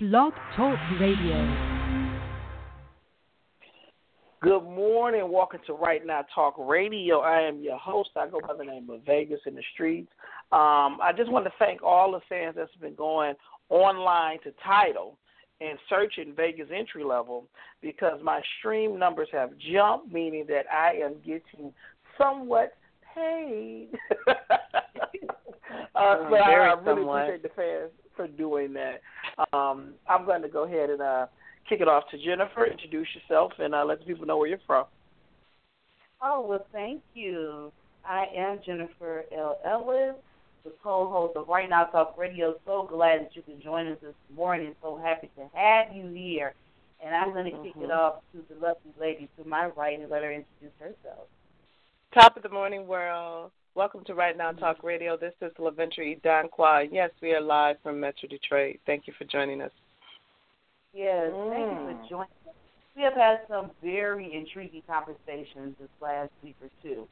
Blog Talk Radio. Good morning. Welcome to Right Now Talk Radio. I am your host. I go by the name of Vegas in the Streets. Um, I just want to thank all the fans that's been going online to Tidal and searching Vegas entry level because my stream numbers have jumped, meaning that I am getting somewhat paid. uh, oh, so I, I really somewhat. appreciate the fans for doing that. Um, I'm going to go ahead and uh, kick it off to Jennifer. Introduce yourself and uh, let the people know where you're from. Oh, well, thank you. I am Jennifer L. Ellis, the co-host of Right Now Talk Radio. So glad that you can join us this morning. So happy to have you here. And I'm going to mm-hmm. kick it mm-hmm. off to the lovely lady to my right and let her introduce herself. Top of the morning, world. Welcome to Right Now Talk Radio. This is LaVenture Donqua. Yes, we are live from Metro Detroit. Thank you for joining us. Yes, mm. thank you for mm. joining us. We have had some very intriguing conversations this last week or two.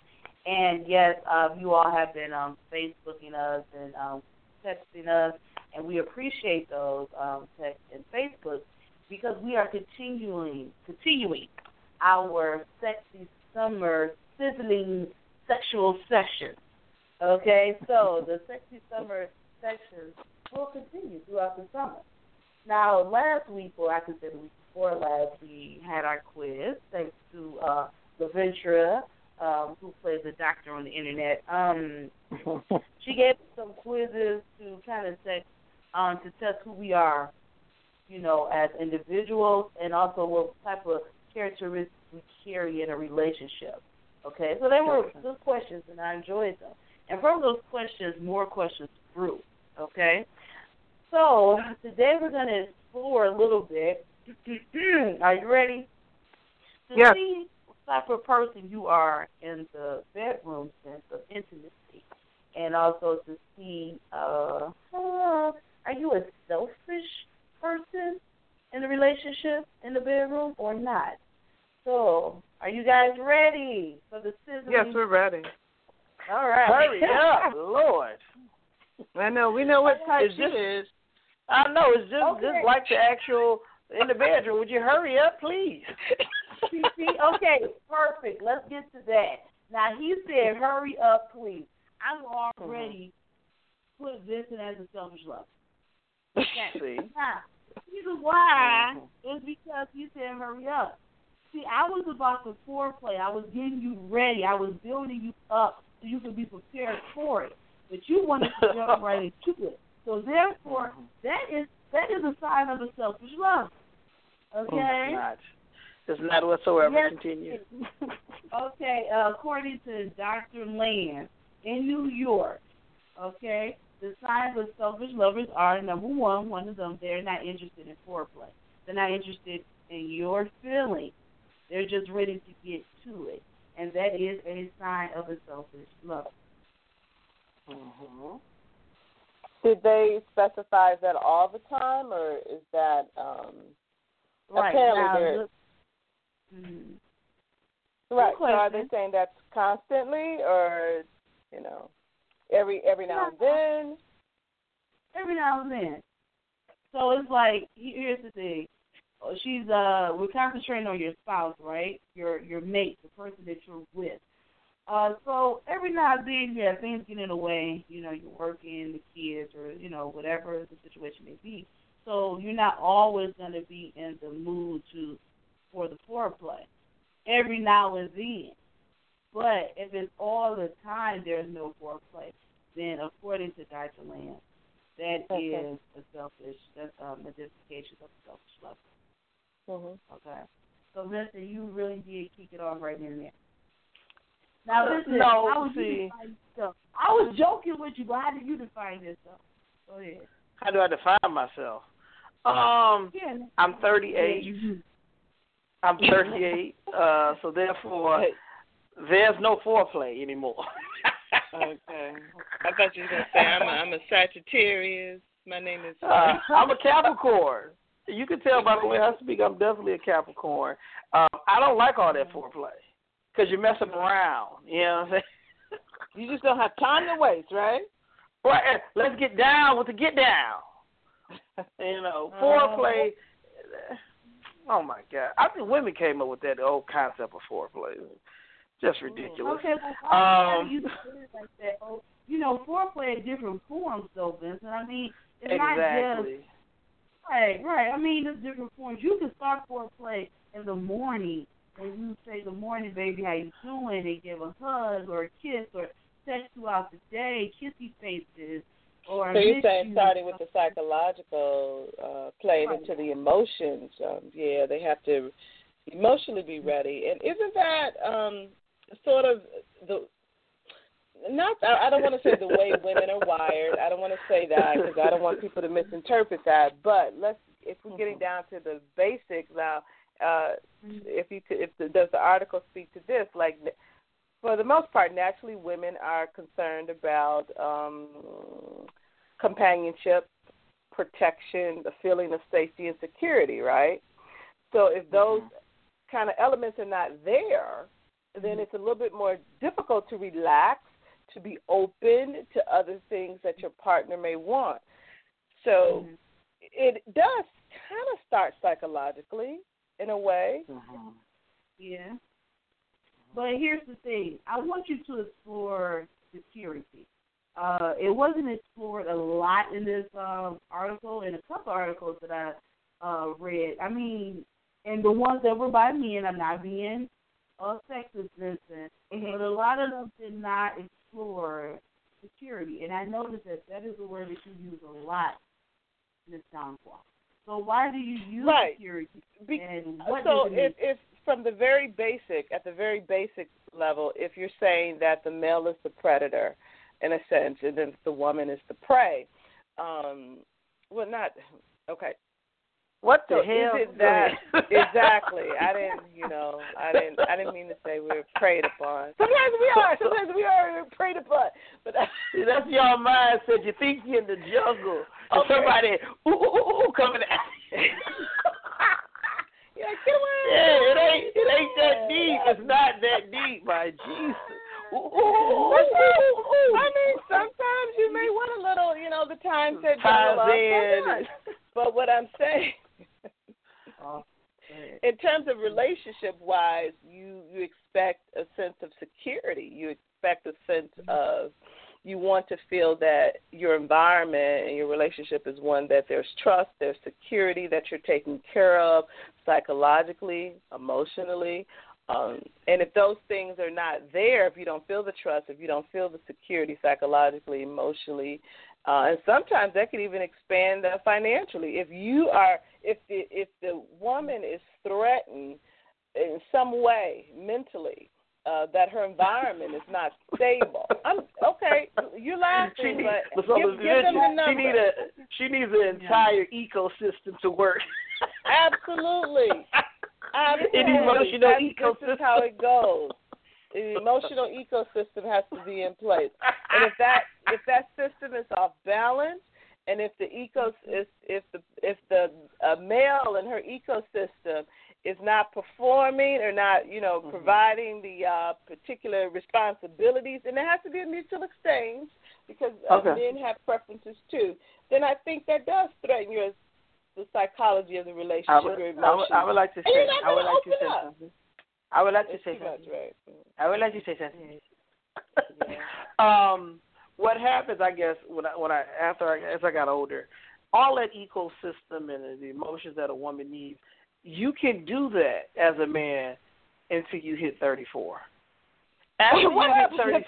And yes, uh, you all have been um, Facebooking us and um, texting us, and we appreciate those um, text and Facebook because we are continuing continuing our sexy summer sizzling sexual sessions. Okay, so the sexy summer sessions will continue throughout the summer. Now, last week, or I could say the week before last, we had our quiz thanks to uh, LaVentura, um, who plays a doctor on the internet. Um, she gave us some quizzes to kind of set, um, to test who we are, you know, as individuals, and also what type of characteristics we carry in a relationship. Okay, so they were good questions, and I enjoyed them. And from those questions, more questions grew. Okay, so today we're going to explore a little bit. are you ready? To yes. see what type of person you are in the bedroom sense of intimacy, and also to see uh, uh, are you a selfish person in the relationship in the bedroom or not? So, are you guys ready for the sizzling? Yes, we're ready. All right. Hurry up, Lord. I know. We know what type she is. I know it's just okay. just like the actual in the bedroom. Would you hurry up, please? see, see, okay, perfect. Let's get to that. Now he said, "Hurry up, please." I'm already mm-hmm. put Vincent as a selfish lover. Okay. see. Now, reason why mm-hmm. is because he said, "Hurry up." See, I was about the foreplay. I was getting you ready. I was building you up so you could be prepared for it. But you wanted to jump right into it. So therefore, that is that is a sign of a selfish love. Okay. Oh, not. It's not whatsoever. Yes. Continue. okay. Uh, according to Dr. Land in New York, okay, the signs of selfish lovers are number one, one of them, they're not interested in foreplay. They're not interested in your feelings. They're just ready to get to it. And that is a sign of a selfish lover. Mm-hmm. Did they specify that all the time, or is that um, right apparently now, mm-hmm. right? So are they saying that's constantly, or you know, every every now and then? Every now and then. So it's like here's the thing. Oh, she's uh we're concentrating on your spouse, right? Your your mate, the person that you're with. Uh, so every now and then, yeah, things get in the way. You know, you're working, the kids, or you know, whatever the situation may be. So you're not always going to be in the mood to for the foreplay. Every now and then, but if it's all the time, there's no foreplay. Then, according to Dr. Land, that okay. is a selfish. That's um, a identification of a selfish love. Mm-hmm. Okay. So, Vincent, you really did kick it off right in there. Now listen, no, how would see. you define yourself? I was joking with you, but how do you define yourself? Go ahead. How do I define myself? Um, yeah. I'm 38. I'm 38. uh, so therefore, there's no foreplay anymore. okay. I thought you were gonna say I'm a, I'm a Sagittarius. My name is. Uh, I'm a Capricorn. You can tell by the way I speak. I'm definitely a Capricorn. Um, I don't like all that foreplay because you're messing around. You know what I'm saying? You just don't have time to waste, right? Right. Let's get down with the get down. you know, foreplay. Oh my God! I think women came up with that old concept of foreplay. Just ridiculous. Okay, well, Um, you say like that? You know, foreplay in different forms, though, Vincent. I mean, it's not Exactly. just right, right. I mean, there's different forms. You can start foreplay in the morning, and you say, "Good morning, baby. How you doing?" And give a hug or a kiss or text throughout the day, kissy faces, or So you're saying you. starting with the psychological, uh, playing Right. into the emotions. Um, yeah, they have to emotionally be ready. And isn't that um, sort of the not? I I don't want to say the way women are wired. I don't want to say that because I don't want people to misinterpret that. But let's, if we're getting down to the basics now, uh, if you if the, does the article speak to this? Like, for the most part, naturally, women are concerned about um, companionship, protection, the feeling of safety and security, right? So if those kind of elements are not there, then it's a little bit more difficult to relax, to be open to other things that your partner may want. So Mhm. it does kind of start psychologically in a way. Mhm. Yeah. But here's the thing. I want you to explore security. Uh, it wasn't explored a lot in this um, article, and a couple articles that I uh, read. I mean, and the ones that were by me, and I'm not being uh, sexist, Vincent, but a lot of them did not explore security. And I noticed that that is a word that you use a lot, Ms. Donqua. So why do you use Right. security? Be- and what so does it if, if from the very basic, at the very basic level, if you're saying that the male is the predator, in a sense, and then the woman is the prey, um, well, not okay. What So the is hell? it that exactly? I didn't, you know, I didn't, I didn't mean to say we were preyed upon. Sometimes we are, sometimes we are preyed upon, but See, that's your mindset. You think you're in the jungle. And Okay. somebody ooh, ooh, ooh, ooh, coming at you. yeah, get away. yeah, it ain't it ain't that deep. It's not that deep, my Jesus. Ooh, ooh, ooh. I mean, sometimes you may want a little, you know, the time said Ties double up, sometimes. But what I'm saying, in terms of relationship wise, you you expect a sense of security. You expect a sense of you want to feel that your environment and your relationship is one that there's trust, there's security, that you're taken care of psychologically, emotionally. Um, and if those things are not there, if you don't feel the trust, if you don't feel the security psychologically, emotionally, uh, and sometimes that can even expand uh, financially. If you are, if the if the woman is threatened in some way mentally, uh, that her environment is not stable. I'm okay. You're laughing, She need, but so give, give them the she number. need a she needs an entire ecosystem to work. Absolutely. Absolutely. An emotional That's- ecosystem. This is how it goes. The emotional ecosystem has to be in place, and if that if that system is off balance, and if the ecos if if the if the uh, male and her ecosystem is not performing or not you know Mhm. providing the uh, particular responsibilities, and there has to be a mutual exchange because uh, Okay. men have preferences too. Then I think that does threaten your the psychology of the relationship, I would, I would. I would like to say I would like to say something. I would like to say something. right? I would like to say something. um, what happens, I guess, when I when I after I as I got older, all that ecosystem and the emotions that a woman needs, you can do that as a man until you hit thirty four. After you hit happens thirty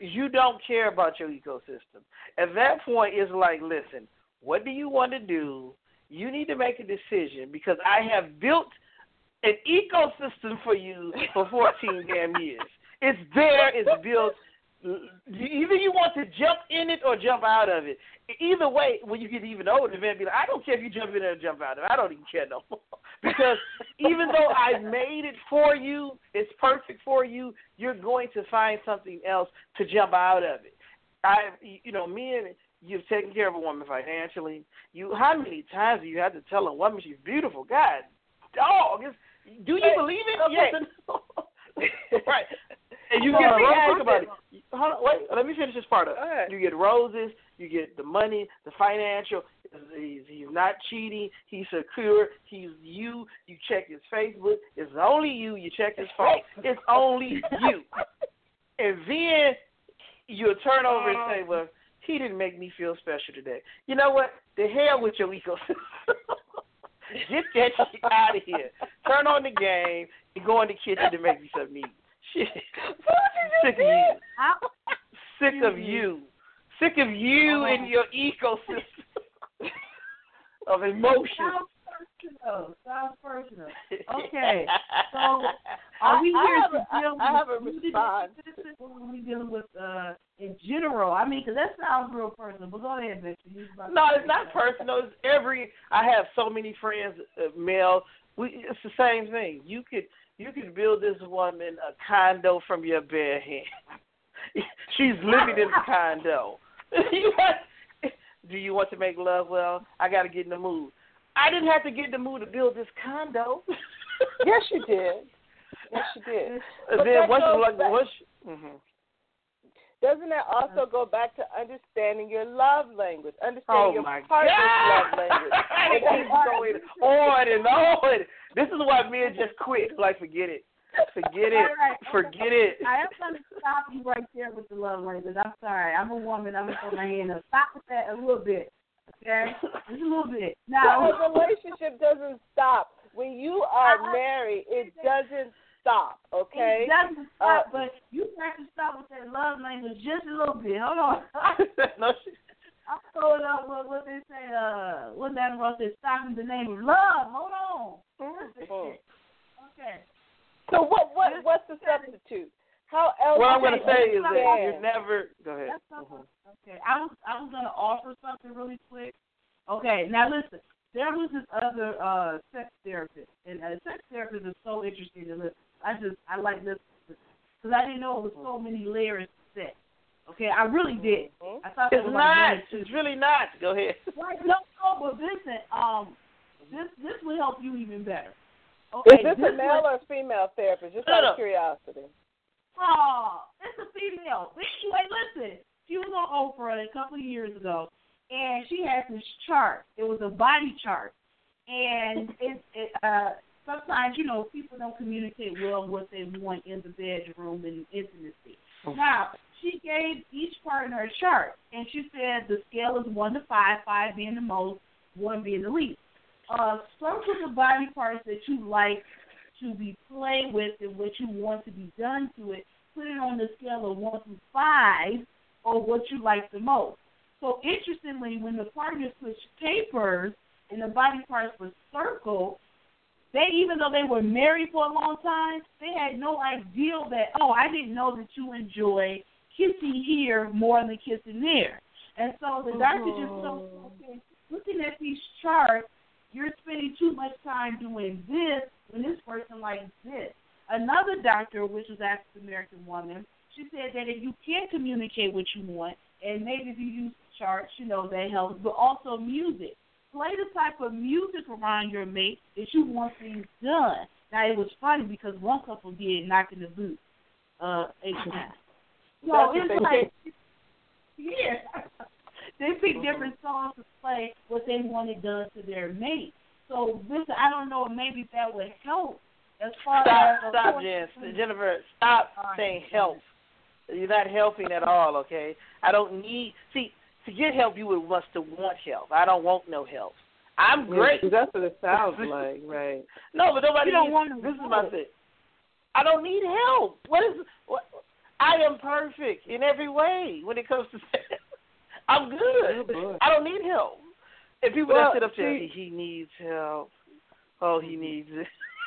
you don't care about your ecosystem. At that point, it's like, listen, what do you want to do? You need to make a decision because I have built an ecosystem for you for 14 damn years. It's there, it's built. Either you want to jump in it or jump out of it. Either way, when you get even older, the man, be like, I don't care if you jump in it or jump out of it. I don't even care no more. Because even though I made it for you, it's perfect for you, you're going to find something else to jump out of it. I, you know, me and you've taken care of a woman financially. You, how many times do you have to tell a woman she's beautiful? God, dog, it's, do you Wait, believe it? okay. Yes or no? right. And you Hold get roses. Think about it. Hold on, wait. Let me finish this part up. Ahead. You get roses. You get the money, the financial. He's, he's not cheating. He's secure. He's you. You check his Facebook. It's only you. You check his phone. It's only you. And then you'll turn over and say, uh. "Well, he didn't make me feel special today." You know what? The hell with your ecosystem. Get that shit out of here. Turn on the game and go in the kitchen to make me something to eat. Shit. Sick of you. Sick of you. Sick of you and your ecosystem of emotions. Personal. Sounds personal. Okay. So are we I here to deal I have a with response. Or are we dealing with uh in general? I mean, because that sounds real personal. But go ahead, Victor. You was about to No, it's not personal. It's every. I have so many friends, uh, male. We. It's the same thing. You could. You could build this woman a condo from your bare hand. She's living in the condo. Do you want to make love? Well, I got to get in the mood. I didn't have to get in the mood to build this condo. Yes, you did. Yes, you did. But then that once you like, back- once. Mm-hmm. Doesn't that also go back to understanding your love language, Oh understanding your partner's God! love language? it keeps going on and on. This is why men just quit. Like, forget it. Forget it. All right. Forget it. I am going to stop you right there with the love language. I'm sorry. I'm a woman. I'm going to put my hand up. Stop with that a little bit. Okay? Just a little bit. Now, So a relationship doesn't stop. When you are married, it doesn't stop, okay? It doesn't stop, Uh, but you have to stop with that love language just a little bit. Hold on. no, she, I'm throwing up what, what they say, uh, what Diana Ross said, stop in the name of love. Hold on. Mhm. Okay. So what what what's the substitute? How else? what I'm going to say is that understand? you never. Go ahead. Okay. I was I was gonna offer something really quick. Okay, now listen. There was this other uh sex therapist, and uh, sex therapist is so interesting to listen. I just I like listening because I didn't know it was so many layers to sex. Okay, I really did. Mhm. I thought it It's was not. like one or two. It's really not. Go ahead. Right, no, no, but listen, um, this this will help you even better. Okay, Is this a male was, or female therapist? Just out of curiosity. Oh, it's a female. Anyway, listen, she was on Oprah a couple of years ago, and she had this chart. It was a body chart, and it, it uh sometimes you know people don't communicate well what they want in the bedroom and intimacy. Now she gave each partner a chart, and she said the scale is one to five, five being the most, one being the least. Uh, circle the body parts that you like to be played with and what you want to be done to it. Put it on the scale of one to five, or what you like the most. So interestingly, when the partners switched papers and the body parts were circled, they even though they were married for a long time, they had no idea that oh, I didn't know that you enjoy kissing here more than kissing there. And so the doctor just uh-huh. told okay, looking at these charts, you're spending too much time doing this when this person likes this. Another doctor, which was African American woman, she said that if you can't communicate what you want, and maybe if you use charts, you know, that helps, but also music. Play the type of music around your mate that you want things done. Now it was funny because one couple did knock in the boot uh eight times. So it's like yeah. they pick different songs to play what they wanted done to their mate. So this I don't know, maybe that would help as far Stop, as stop, Jen. Jennifer, stop saying help. You're not helping at all, okay? I don't need. See, to get help, you would must to want help. I don't want no help. I'm great. That's what it sounds like, right? No, but nobody. You don't needs, want no This is my thing. I don't need help. What is? What? I am perfect in every way when it comes to. I'm good. boy. I don't need help. And people Well, that sit up there, see- he needs help. Oh, he needs it.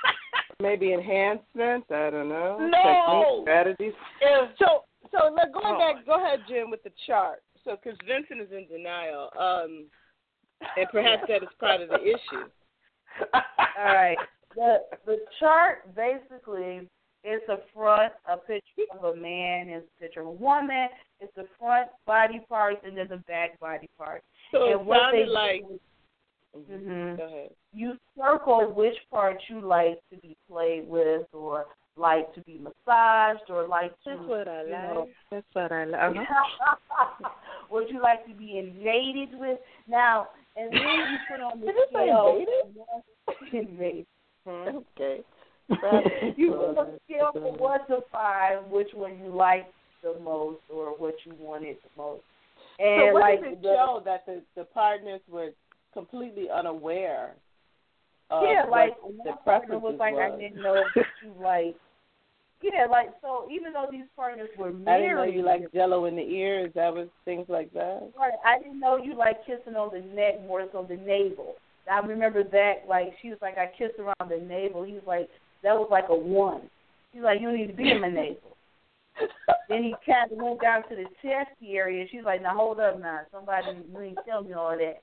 Maybe enhancement. I don't know. No. Strategies. If So, so let, going Oh. back, go ahead, Jen, with the chart. So, because Vincent is in denial, um, and perhaps that is part of the issue. All right. The the chart basically is a front, a picture of a man, is a picture of a woman, it's the front body parts and then the back body parts. So it and they sounded like. Mhm. Go ahead. you circle which parts you like to be played with or like to be massaged or like to That's what I like. know, That's what I like. Uh-huh. Would you like to be invaded with? Now, and then you put on the it scale. invaded. Hmm, okay. you put on the scale from one to five, which one you liked the most or what you wanted the most. And so what like does it the, show that the the partners were completely unaware? Of yeah, like the partner was like, was. I didn't know that you like. Yeah, like so. Even though these partners were married, I didn't know you like Jello in the ear. Is that what things like that? Right. I didn't know you like kissing on the neck more so the navel. I remember that. Like she was like, I kissed around the navel. He was like, that was like a one. He's like, you don't need to be in my navel. Then he kind of went down to the chesty area. She's like, now hold up, now somebody you ain't tell me all that.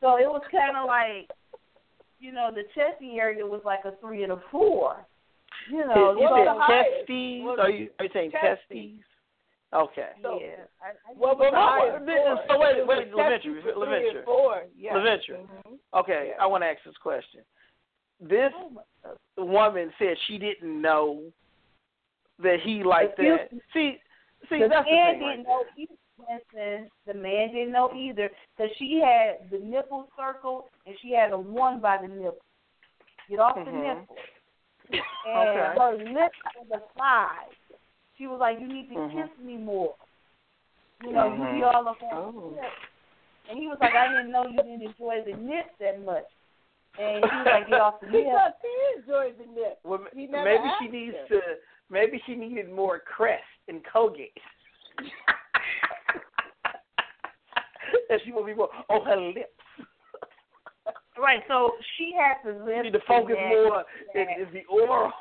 So it was kind of like, you know, the chesty area was like a three and a four. You know, you so said the highest- testes? Well, Are you are you saying testes. testes? Okay. So- yeah. I, I Well, Well, but no, no, so wait, wait, Leventure, Three Leventure. and four. Yeah. Leventure. Mhm. Okay, I want to ask this question. This oh woman said she didn't know that he liked that. See, see, the that's the man thing didn't know either. Listen, the man didn't know either because she had the nipple circle and she had a one by the nipple. Get off the Mhm. nipple. And Okay. her lips was a five. She was like, "You need to Mhm. kiss me more." You know, you be Mhm. all up on Oh. And he was like, "I didn't know you didn't enjoy the nips that much." And he was like, "Get off the nip." thought he enjoyed the nip. Well, He maybe she needs her. to. Maybe she needed more Crest and Colgate. and she will be more. on her lips. Right. So she had to You lips. need to focus and- more in, in the oral.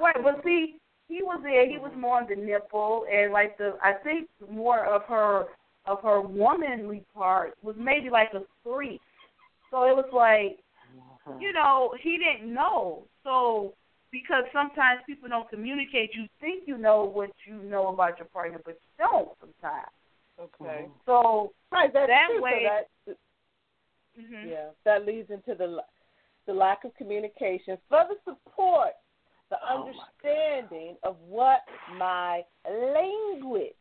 Right, but see, he was there. He was more on the nipple, and like the, I think more of her of her womanly part was maybe like a three. So it was like, you know, he didn't know. So because sometimes people don't communicate, you think you know what you know about your partner, but you don't sometimes. Okay. So Right. That's That true. So way- that, mhm. Yeah, that leads into the the lack of communication. Further support the Oh, understanding of what my language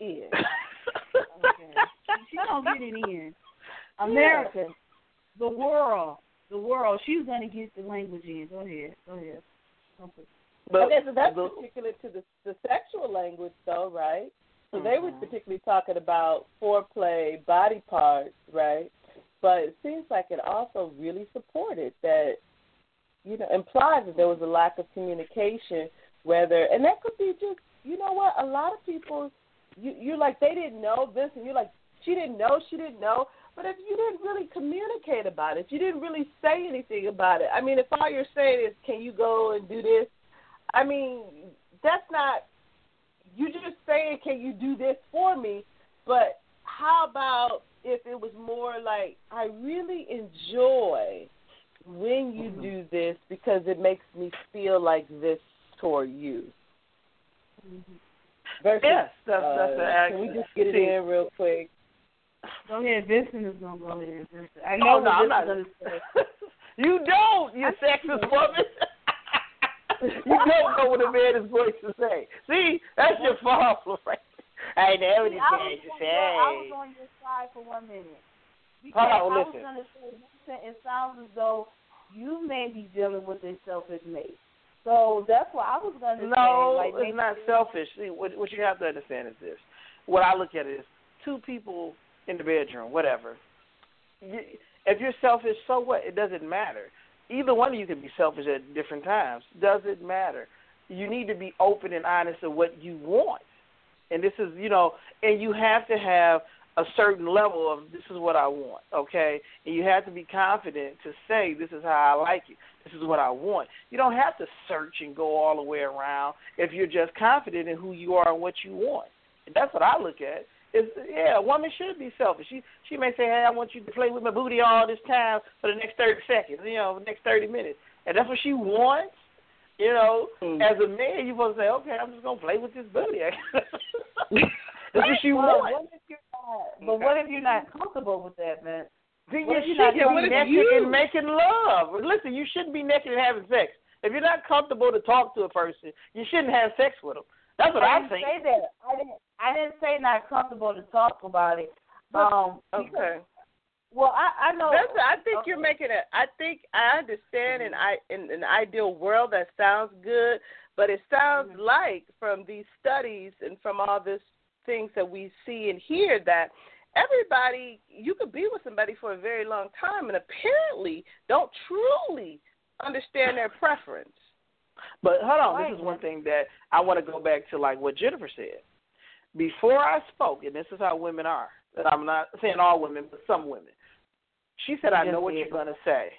is. Okay. she don't get it in. America, the world, the world. She's gonna get the language in. Go ahead. Go ahead. But okay, so that's the- particular to the the sexual language, though, right? So they were Mhm. particularly talking about foreplay, body parts, right? But it seems like it also really supported that, you know, implies that there was a lack of communication, whether, and that could be just, you know what, a lot of people, you, you're like, they didn't know this, and you're like, she didn't know, she didn't know. But if you didn't really communicate about it, if you didn't really say anything about it, I mean, if all you're saying is, can you go and do this? I mean, that's not, you just saying, can you do this for me? But how about if it was more like, I really enjoy when you Mhm. do this because it makes me feel like this toward you. Versus, yes, that's uh, that's the act. Can we just get it in real quick? Go ahead. Vincent is gonna go ahead. Vincent. I Oh, know no, I'm not. Gonna say. you don't, you sexist woman. you don't know what a man is going to say. See, that's your problem, right? I know what See, I going was to on say. I was on your side for one minute. Because Hold on, I listen. gonna say, it sounds as though you may be dealing with a selfish mate. So that's what I was gonna say. No, Like, it's not selfish. See, what, what you have to understand is this. What I look at is two people in the bedroom, whatever. If you're selfish, so what? It doesn't matter. Either one of you can be selfish at different times. Doesn't matter. You need to be open and honest of what you want. And this is, you know, and you have to have a certain level of this is what I want, okay? And you have to be confident to say this is how I like it. This is what I want. You don't have to search and go all the way around if you're just confident in who you are and what you want. And that's what I look at. Is yeah, a woman should be selfish. She she may say, Hey, I want you to play with my booty all this time for the next thirty seconds, you know, the next thirty minutes. And that's what she wants. You know, Mm. as a man, you're supposed to say, okay, I'm just gonna play with this booty. That's what she well, wants. what if you're not? But what if you're not comfortable with that, man? Then What you should be naked you? and making love. Listen, you shouldn't be naked and having sex. If you're not comfortable to talk to a person, you shouldn't have sex with them. That's what I I didn't think. say that. I didn't. I didn't say not comfortable to talk about it. Um, Okay. well, I I know. That's, I think Okay. you're making it. I think I understand in I in an ideal world that sounds good, but it sounds Mhm. like from these studies and from all this things that we see and hear that everybody you could be with somebody for a very long time and apparently don't truly understand their preference. But hold on, Right. this is one thing that I want to go back to, like what Jennifer said. Before I spoke, and this is how women are, and I'm not saying all women, but some women. She said, "I know what you're going to say."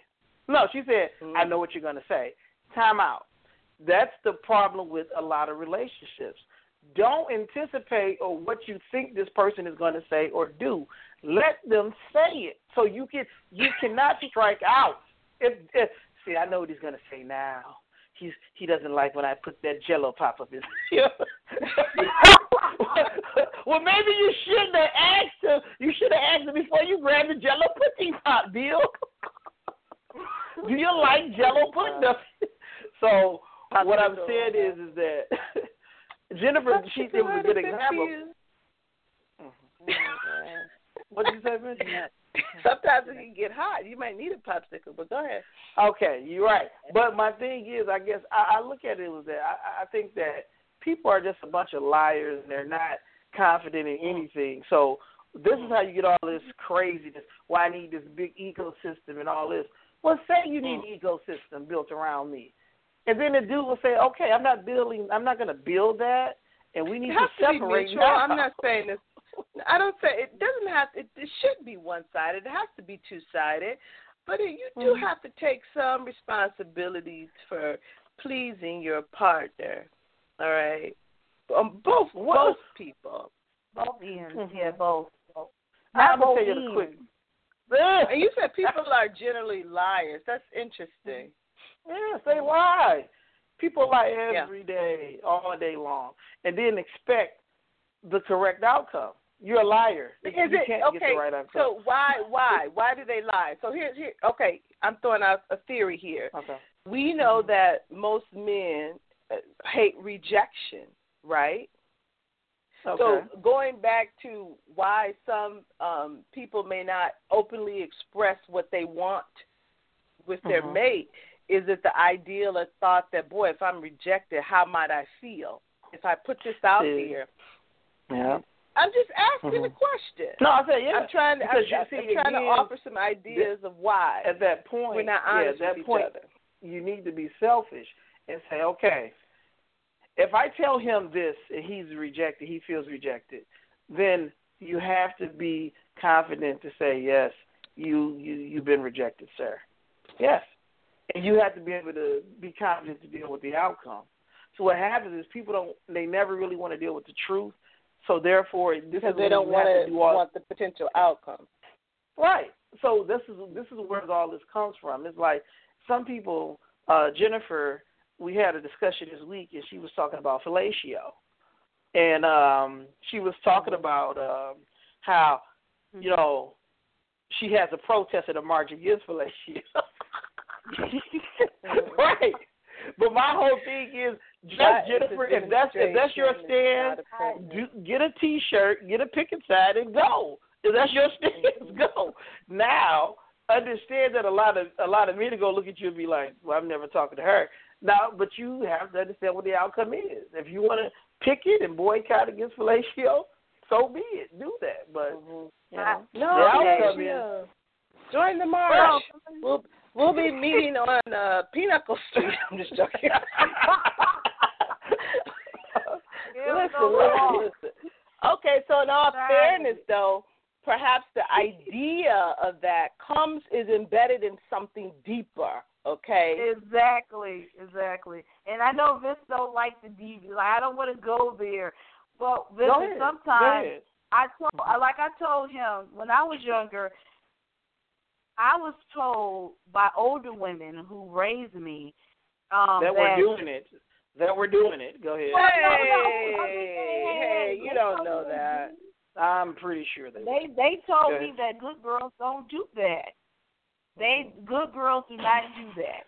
No, she said. "I mm-hmm. know what you're going to say." Time out. That's the problem with a lot of relationships. Don't anticipate or what you think this person is going to say or do. Let them say it, so you can you cannot strike out. If, if see, I know what he's going to say now he's he doesn't like when I put that jello pop up his Well maybe you shouldn't have asked him you should have asked him before you grabbed the jello pudding pop, Bill. Do you like jello pudding? so what I'm saying is is that Jennifer she it was a good example. Mm-hmm. Oh, what did you say, Vince? Sometimes it can get hot. You might need a popsicle, but go ahead. Okay, you're right. But my thing is, I guess I, I look at it as that I, I think that people are just a bunch of liars and they're not confident in anything. So this is how you get all this craziness. Why I need this big ecosystem and all this. Well, say you need an ecosystem built around me, and then the dude will say, "Okay, I'm not building. I'm not going to build that, and we need It to to be separate mutual. now." I'm not saying this. I don't say it doesn't have. It, it should be one sided. It has to be two sided, but it, you do Mhm. have to take some responsibilities for pleasing your partner. All right, um, both both people. both ends. Mhm. Yeah, both. both. I'm Not gonna both tell you the quick. And you said people are generally liars. That's interesting. Yes, they lie. People lie Yeah. every day, all day long, and then expect the correct outcome. You're a liar. Is you it can't okay? get the right outcome. so why why why do they lie? So here's here. Okay, I'm throwing out a theory here. okay. We know Mm-hmm. that most men uh, hate rejection, right? Okay. So going back to why some um, people may not openly express what they want with their Mhm. mate, is it the ideal or thought that boy, if I'm rejected, how might I feel? If I put this out See. here, yeah. I'm just asking Mhm. a question. No, I said yeah. I'm trying to. I'm, I'm see, trying to offer some ideas of why At that point, we're not yeah, honest at that with point, each other. you need to be selfish and say, okay, if I tell him this and he's rejected, he feels rejected, then you have to be confident to say, yes, you you you've been rejected, sir. Yes, and you have to be able to be confident to deal with the outcome. So what happens is people don't they never really want to deal with the truth. So therefore, this because is they don't want to do all, want the potential outcome. Right. So this is this is where all this comes from. It's like some people, uh, Jennifer, we had a discussion this week, and she was talking about fellatio, and um, she was talking about um, how you know she has a protest at a march against fellatio. right. But my whole thing is, just That is a Jennifer, if that's if that's your stand, it's not a preference. do, get a T-shirt, get a picket sign, and go. If that's your stance, go. Now, understand that a lot of a lot of men are gonna look at you and be like, "Well, I'm never talking to her." Now, but you have to understand what the outcome is. If you want to picket and boycott against fellatio, so be it. Do that. But Mhm. you know, No, the outcome is. Join the march. we'll we'll be meeting on uh, Pinnacle Street. I'm just joking. listen, listen, listen. Okay, so in all Right. fairness, though, perhaps the idea of that comes is embedded in something deeper. Okay. Exactly, exactly. And I know Vince don't like the deep. Like I don't want to go there. But Vince, Go ahead. Go sometimes. I told, like I told him when I was younger, I was told by older women who raised me um, that we're doing it. That we're doing it. Go ahead. Well, no, no, Hey, I'm just saying, hey, you don't know that. I'm pretty sure they. They they told me that good girls don't do that. They good girls do not do that.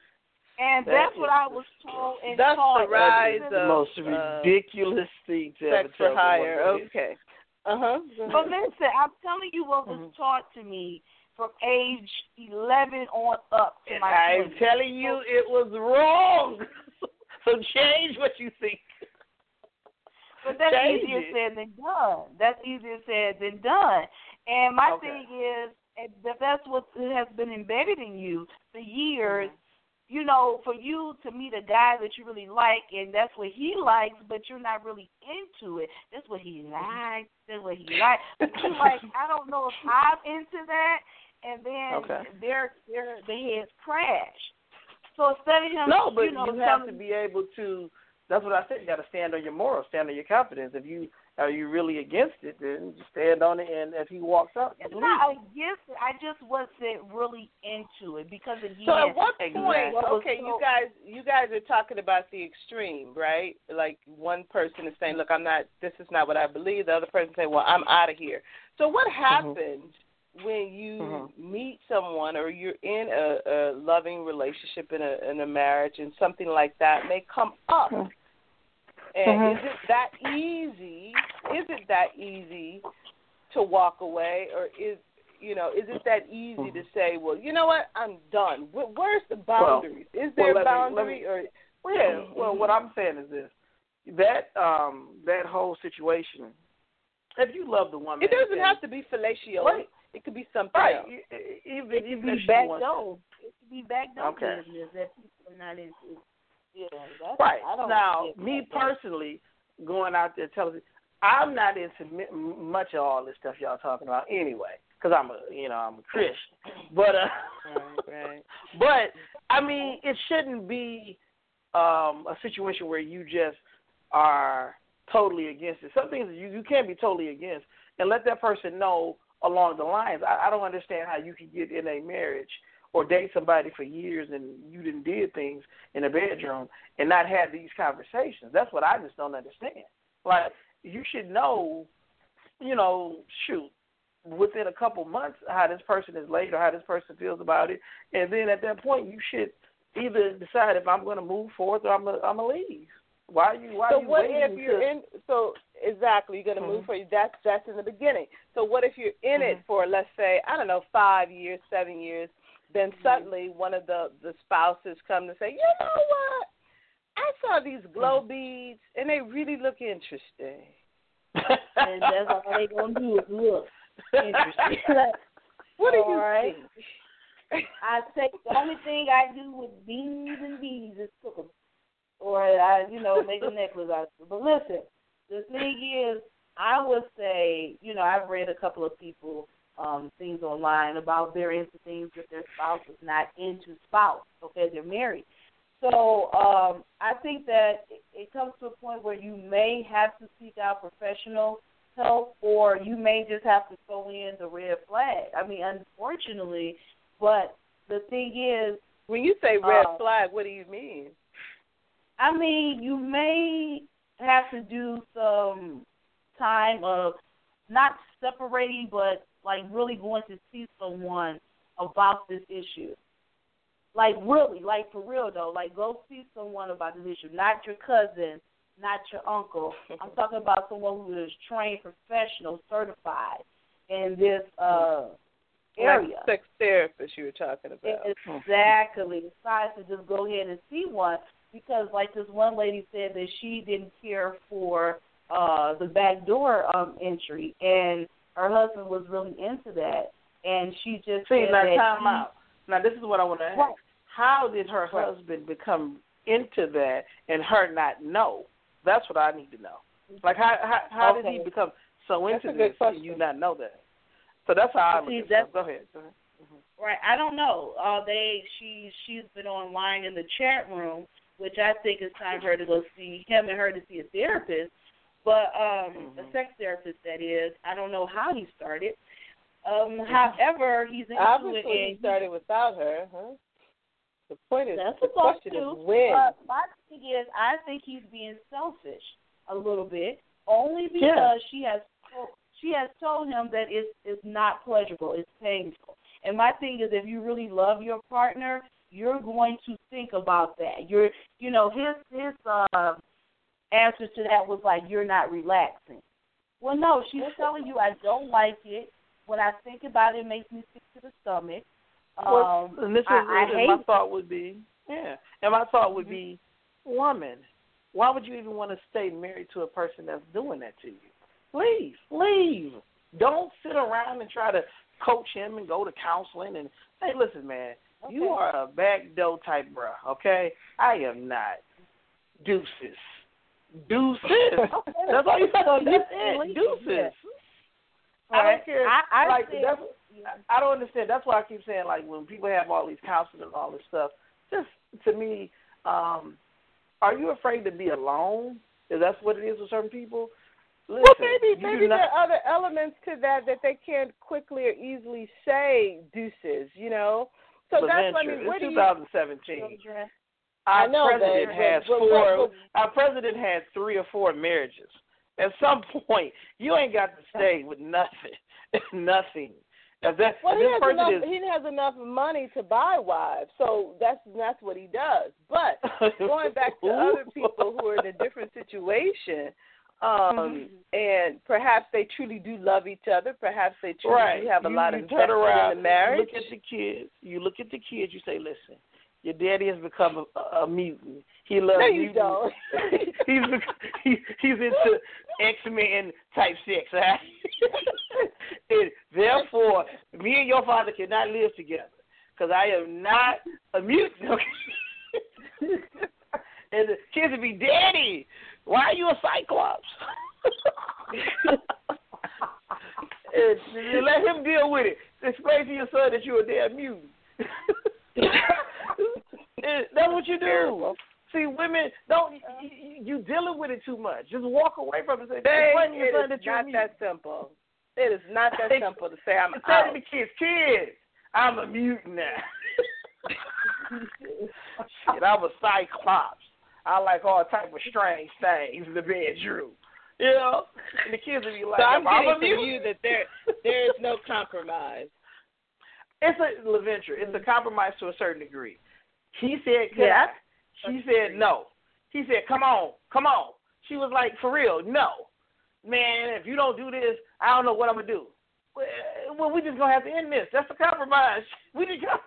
And That that's what I was told and That's taught. the rise That is of the most uh, ridiculous thing to ever sex tell for hire. Okay. Uh huh. But listen, I'm telling you what was Mhm. taught to me from age 11 on up to And my I'm 20s. telling you, it was wrong. so change what you think. But that's Change easier it. said than done. That's easier said than done. And my Okay. thing is, if that's what has been embedded in you for years. Mm-hmm. You know, for you to meet a guy that you really like, and that's what he likes, but you're not really into it. That's what he likes. That's what he likes. But you like, I don't know if I'm into that. And then Okay. their their the heads crash. So instead of him, No, but you know, have telling- to be able to. That's what I said. You got to stand on your morals, stand on your confidence. If you are you really against it, then you stand on it. And if he walks up, It's not against it. I just wasn't really into it because again, So at what point? Okay, you guys, you guys are talking about the extreme, right? Like one person is saying, "Look, I'm not. This is not what I believe." The other person saying, "Well, I'm out of here." So what Mm-hmm. When you Mhm. meet someone or you're in a, a loving relationship in a in a marriage and something like that may come up? Mhm. And Mhm. is it that easy? Is it that easy to walk away, or is you know, is it that easy to say, well, you know what, I'm done? Where's the boundaries? is there well, a let me- boundary, me- or Well, yeah. Well, what I'm saying is this: that um that whole situation. If you love the woman, it doesn't and- have to be fellatio. Right. It could be something Right. else. e- Even it even could if be she back door. It could be back door Okay. business that people are not into. Yeah, that's, Right. I don't Now, me that. personally, going out there telling, I'm not into m- much of all this stuff y'all talking about anyway, because I'm a, you know, I'm a Christian. But uh, Right, right. but I mean, it shouldn't be um a situation where you just are totally against it. Some things you you can't be totally against, and let that person know along the lines. I, I don't understand how you can get in a marriage or date somebody for years and you didn't did things in the bedroom and not have these conversations. That's what I just don't understand. Like you should know, you know, shoot, within a couple months how this person is laid or how this person feels about it, and then at that point you should either decide if I'm going to move forward or I'm going I'm to leave. Why are you? Why So are you what if you're to- in? So exactly, you're going to move Mhm. for you. That's that's in the beginning. So what if you're in it Mhm. for let's say I don't know five years, seven years? Then Mm-hmm. suddenly one of the the spouses come to say, you know what? I saw these glow Mm-hmm. beads and they really look interesting. and that's all they gonna do is look interesting. Like, What do you right. think? I take the only thing I do with beads and beads is cook them, or I, you know, make a necklace out of it. But listen, the thing is, I would say, you know, I've read a couple of people um things online about they're into things that their spouse is not into spouse, okay, they're married. So um I think that it, it comes to a point where you may have to seek out professional help or you may just have to throw in the red flag. I mean, unfortunately, but the thing is, When you say red Uh, flag, what do you mean? I mean, you may have to do some time of not separating, but like really going to see someone about this issue. Like really, like for real though, like go see someone about this issue, not your cousin, not your uncle. I'm talking about someone who is trained, professional, certified in this uh area. Like sex therapist you were talking about. Exactly. Time to just go ahead and see one because, like this one lady said, that she didn't care for uh the back door um entry, and her husband was really into that, and she just See, said now that time he- out. Now this is what I want to ask. Right. How did her Right. husband become into that and her not know? That's what I need to know. Like how how, how did he become so into a good this and you not know that? So that's how I look See, at it. that's- Go ahead. Go ahead. Right. I don't know. Uh, they she she's been online in the chat room, which I think it's time for her to go see him and her to see a therapist. But um a Mhm. sex therapist that is. I don't know how he started. Um however he's into Obviously, it he started without her, huh? The point is, That's the question to. is when. But my thing is, I think he's being selfish a little bit, only because Yeah. she has she has told him that it's it's not pleasurable, it's painful, And my thing is, if you really love your partner, you're going to think about that. You're, you know, his his uh, answer to that was like, "You're not relaxing." Well, no, she's telling you, "I don't like it. When I think about it, it makes me sick to the stomach." Well, Um, and this is I, I my thought would be, yeah, and my thought would be, woman, why would you even want to stay married to a person that's doing that to you? Leave, leave. Don't sit around and try to coach him and go to counseling and hey, listen, man, you are a backdoor type bruh, okay? I am not. Deuces. Deuces. That's all you So That's it. Deuces. I don't care. I, I like said, that's I don't understand. That's why I keep saying like when people have all these counseling and all this stuff. Just to me, um, are you afraid to be alone? Is that's what it is with certain people? Listen, well, maybe maybe not- there are other elements to that that they can't quickly or easily say deuces. You know, so that's what I mean. What it's do you? 2017. Our I know president that, has but- but- four. but- our president has three or four marriages. At some point, you ain't got to stay with nothing. nothing. If that Well, if he this has enough. is He has enough money to buy wives, so that's that's what he does. But going back to other people who are in a different situation, um, and perhaps they truly do love each other. Perhaps they truly right. do have a you, lot you of turn around, in the marriage. You look at the kids. You look at the kids. You say, "Listen, your daddy has become a, a mutant. He loves no, you mutants. don't. he's he, he's into X Men type sex, right? and therefore, me and your father cannot live together because I am not a mutant. And the kids would be, Daddy, why are you a Cyclops? and, and let him deal with it. Explain to your son that you're a damn mutant. That's what you do. See, women don't. You, dealing with it too much. Just walk away from it. and Say, They, your son that you're not mutant. that simple. It is not that simple to say I'm Tell out. the kids, kids, I'm a mutant now. Shit, I'm a cyclops. I like all type of strange things in the bedroom. You know, and the kids will be like, So I'm getting from you that there there is no compromise. It's a Leventure. It's a compromise to a certain degree. He said, "Could Yeah. I?" She said, "No." He said, "Come on, come on." She was like, "For real, no, man. If you don't do this, I don't know what I'm gonna do." Well, we just gonna have to end this. That's a compromise. We just got.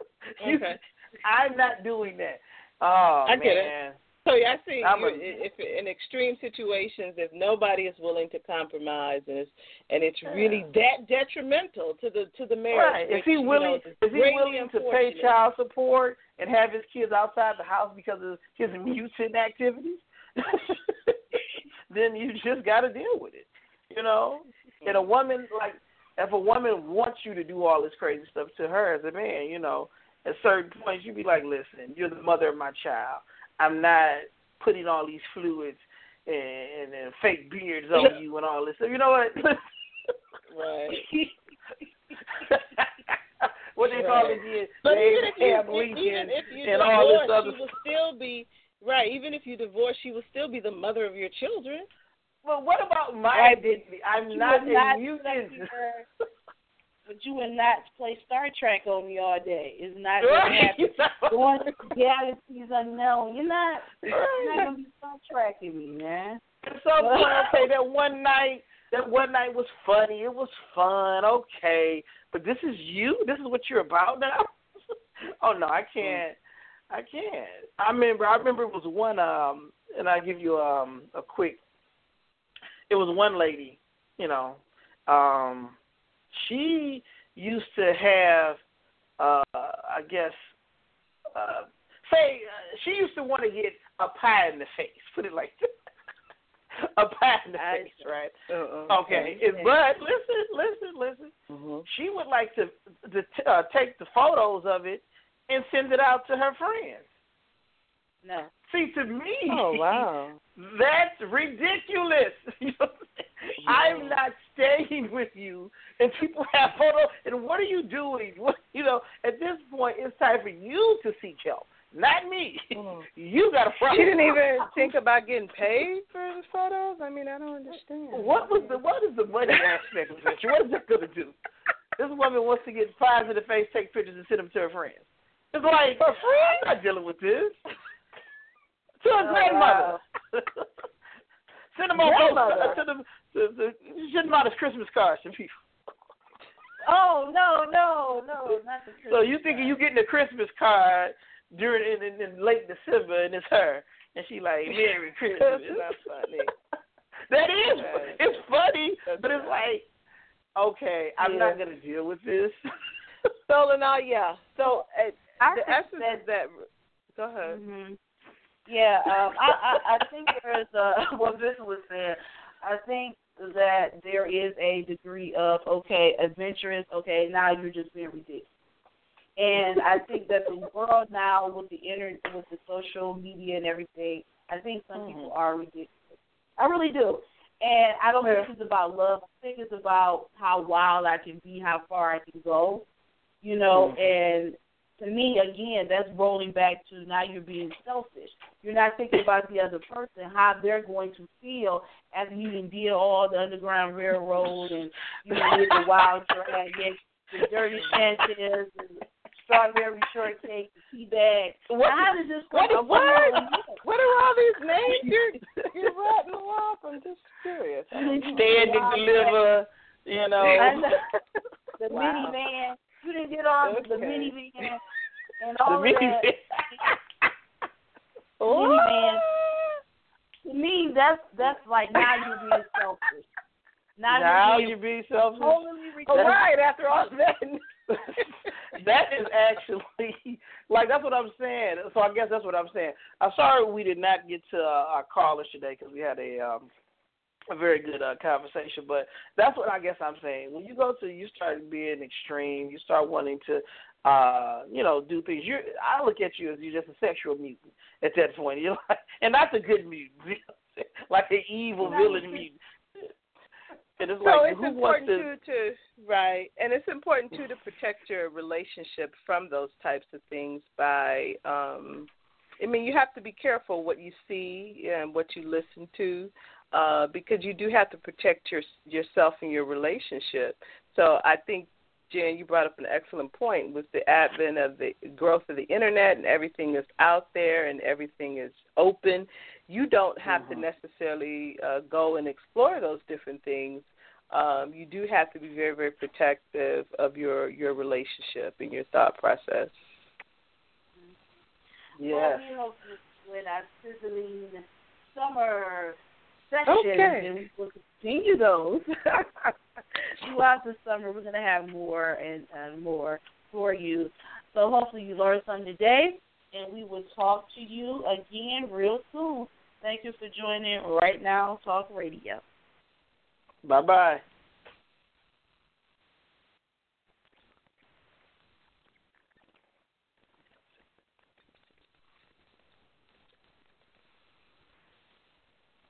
You, Okay. I'm not doing that. Oh I get it. So yeah, I see. You, if in extreme situations, if nobody is willing to compromise, and it's and it's really that detrimental to the to the marriage. Right. Is he you know, willing? is is he willing to pay child support and have his kids outside the house because of his mutant activities? then you just got to deal with it. You know. And a mm-hmm. woman like if a woman wants you to do all this crazy stuff to her as a man, you know, at certain points you'd be like, listen, you're the mother of my child. I'm not putting all these fluids and, and, and fake beards on you and all this. So you know what? Right. what they call it again? But even if you if, even if you and all this divorce, other she will still be right. Even if you divorce, she will still be the mother of your children. Well, what about my identity? I'm not not a mutant. But you would not play Star Trek on me all day. It's not gonna happen. Going to galaxies unknown. You're not. You're not gonna be Star Trekking me, man. At some point, okay, that one night, that one night was funny. It was fun, okay. But this is you. This is what you're about now. oh no, I can't. I can't. I remember. I remember it was one. Um, and I give you um a quick. It was one lady. You know, um, she used to have. Uh, I guess. Uh, say uh, she used to want to get a pie in the face. Put it like that. a pie in the face, right? Uh-uh. Okay, it- but listen, listen, listen. Mm-hmm. She would like to to uh, take the photos of it and send it out to her friends. No. See, to me, Oh wow. that's ridiculous. You know what I'm not staying with you, and people have photos. And what are you doing? What, you know, at this point, it's time for you to seek help, not me. Mhm. You got to. She didn't even think about getting paid for the photos. I mean, I don't understand. What was the what is the money aspect of it? What is that going to do? this woman wants to get pies in the face, take pictures, and send them to her friends. It's like For free? I'm not dealing with this. to her Oh, grandmother. send them on Grandmother? to them. To, to, send them out as Christmas cards to people. Oh no, no, no, not the So you thinking you getting a Christmas card during in, in, in late December and it's her and she like Merry Christmas. That's funny. that is it's funny, but it's like okay, I'm Yeah. not gonna deal with this. So now, yeah. So uh, I the essence that is that. Go ahead. hmm Yeah, um, I, I, I think there is uh, what Vincent was saying. I think that there is a degree of okay, adventurous. Okay, now you're just being ridiculous. And I think that the world now with the internet, with the social media and everything, I think some people are ridiculous. I really do. And I don't think it's about love. I think it's about how wild I can be, how far I can go. You know, and to me, again, that's rolling back to now you're being selfish. You're not thinking about the other person, how they're going to feel after you can did all the Underground Railroad and you did the Wild Dragon, the Dirty Sanchez, and Strawberry Shortcake, the Tea Bag. What- how does this what- go? what? What are all these names you're you're rattling off? I'm just curious. Stand and deliver, you know. Know. The Wow. minivan. You didn't get on the Okay. minivan and all of minivan. that. minivan. To me, that's that's like now you're being selfish. Now, now you're you being be selfish. totally All ridiculous. right. After all that. that is actually like that's what I'm saying. So I guess that's what I'm saying. I'm sorry we did not get to uh, our callers today because we had a um a very good uh, conversation. But that's what I guess I'm saying. When you go to you start being extreme, you start wanting to uh you know do things. You I look at you as you're just a sexual mutant at that point. You're like, and not a good mutant, like an evil villain mutant. And it's So like it's who wants important to? too to right, and it's important too to protect your relationship from those types of things by. um I mean, you have to be careful what you see and what you listen to, uh, because you do have to protect your yourself and your relationship. So I think, Jen, you brought up an excellent point with the advent of the growth of the internet and everything is out there and everything is open. You don't have to necessarily uh, go and explore those different things. Um, you do have to be very, very protective of your your relationship and your thought process. Yeah. Well, we hope to win our sizzling summer sessions, Okay. and we will continue those throughout the summer. We're going to have more and, and more for you. So hopefully you learned something today, and we will talk to you again real soon. Thank you for joining Right Now Talk Radio. Bye bye.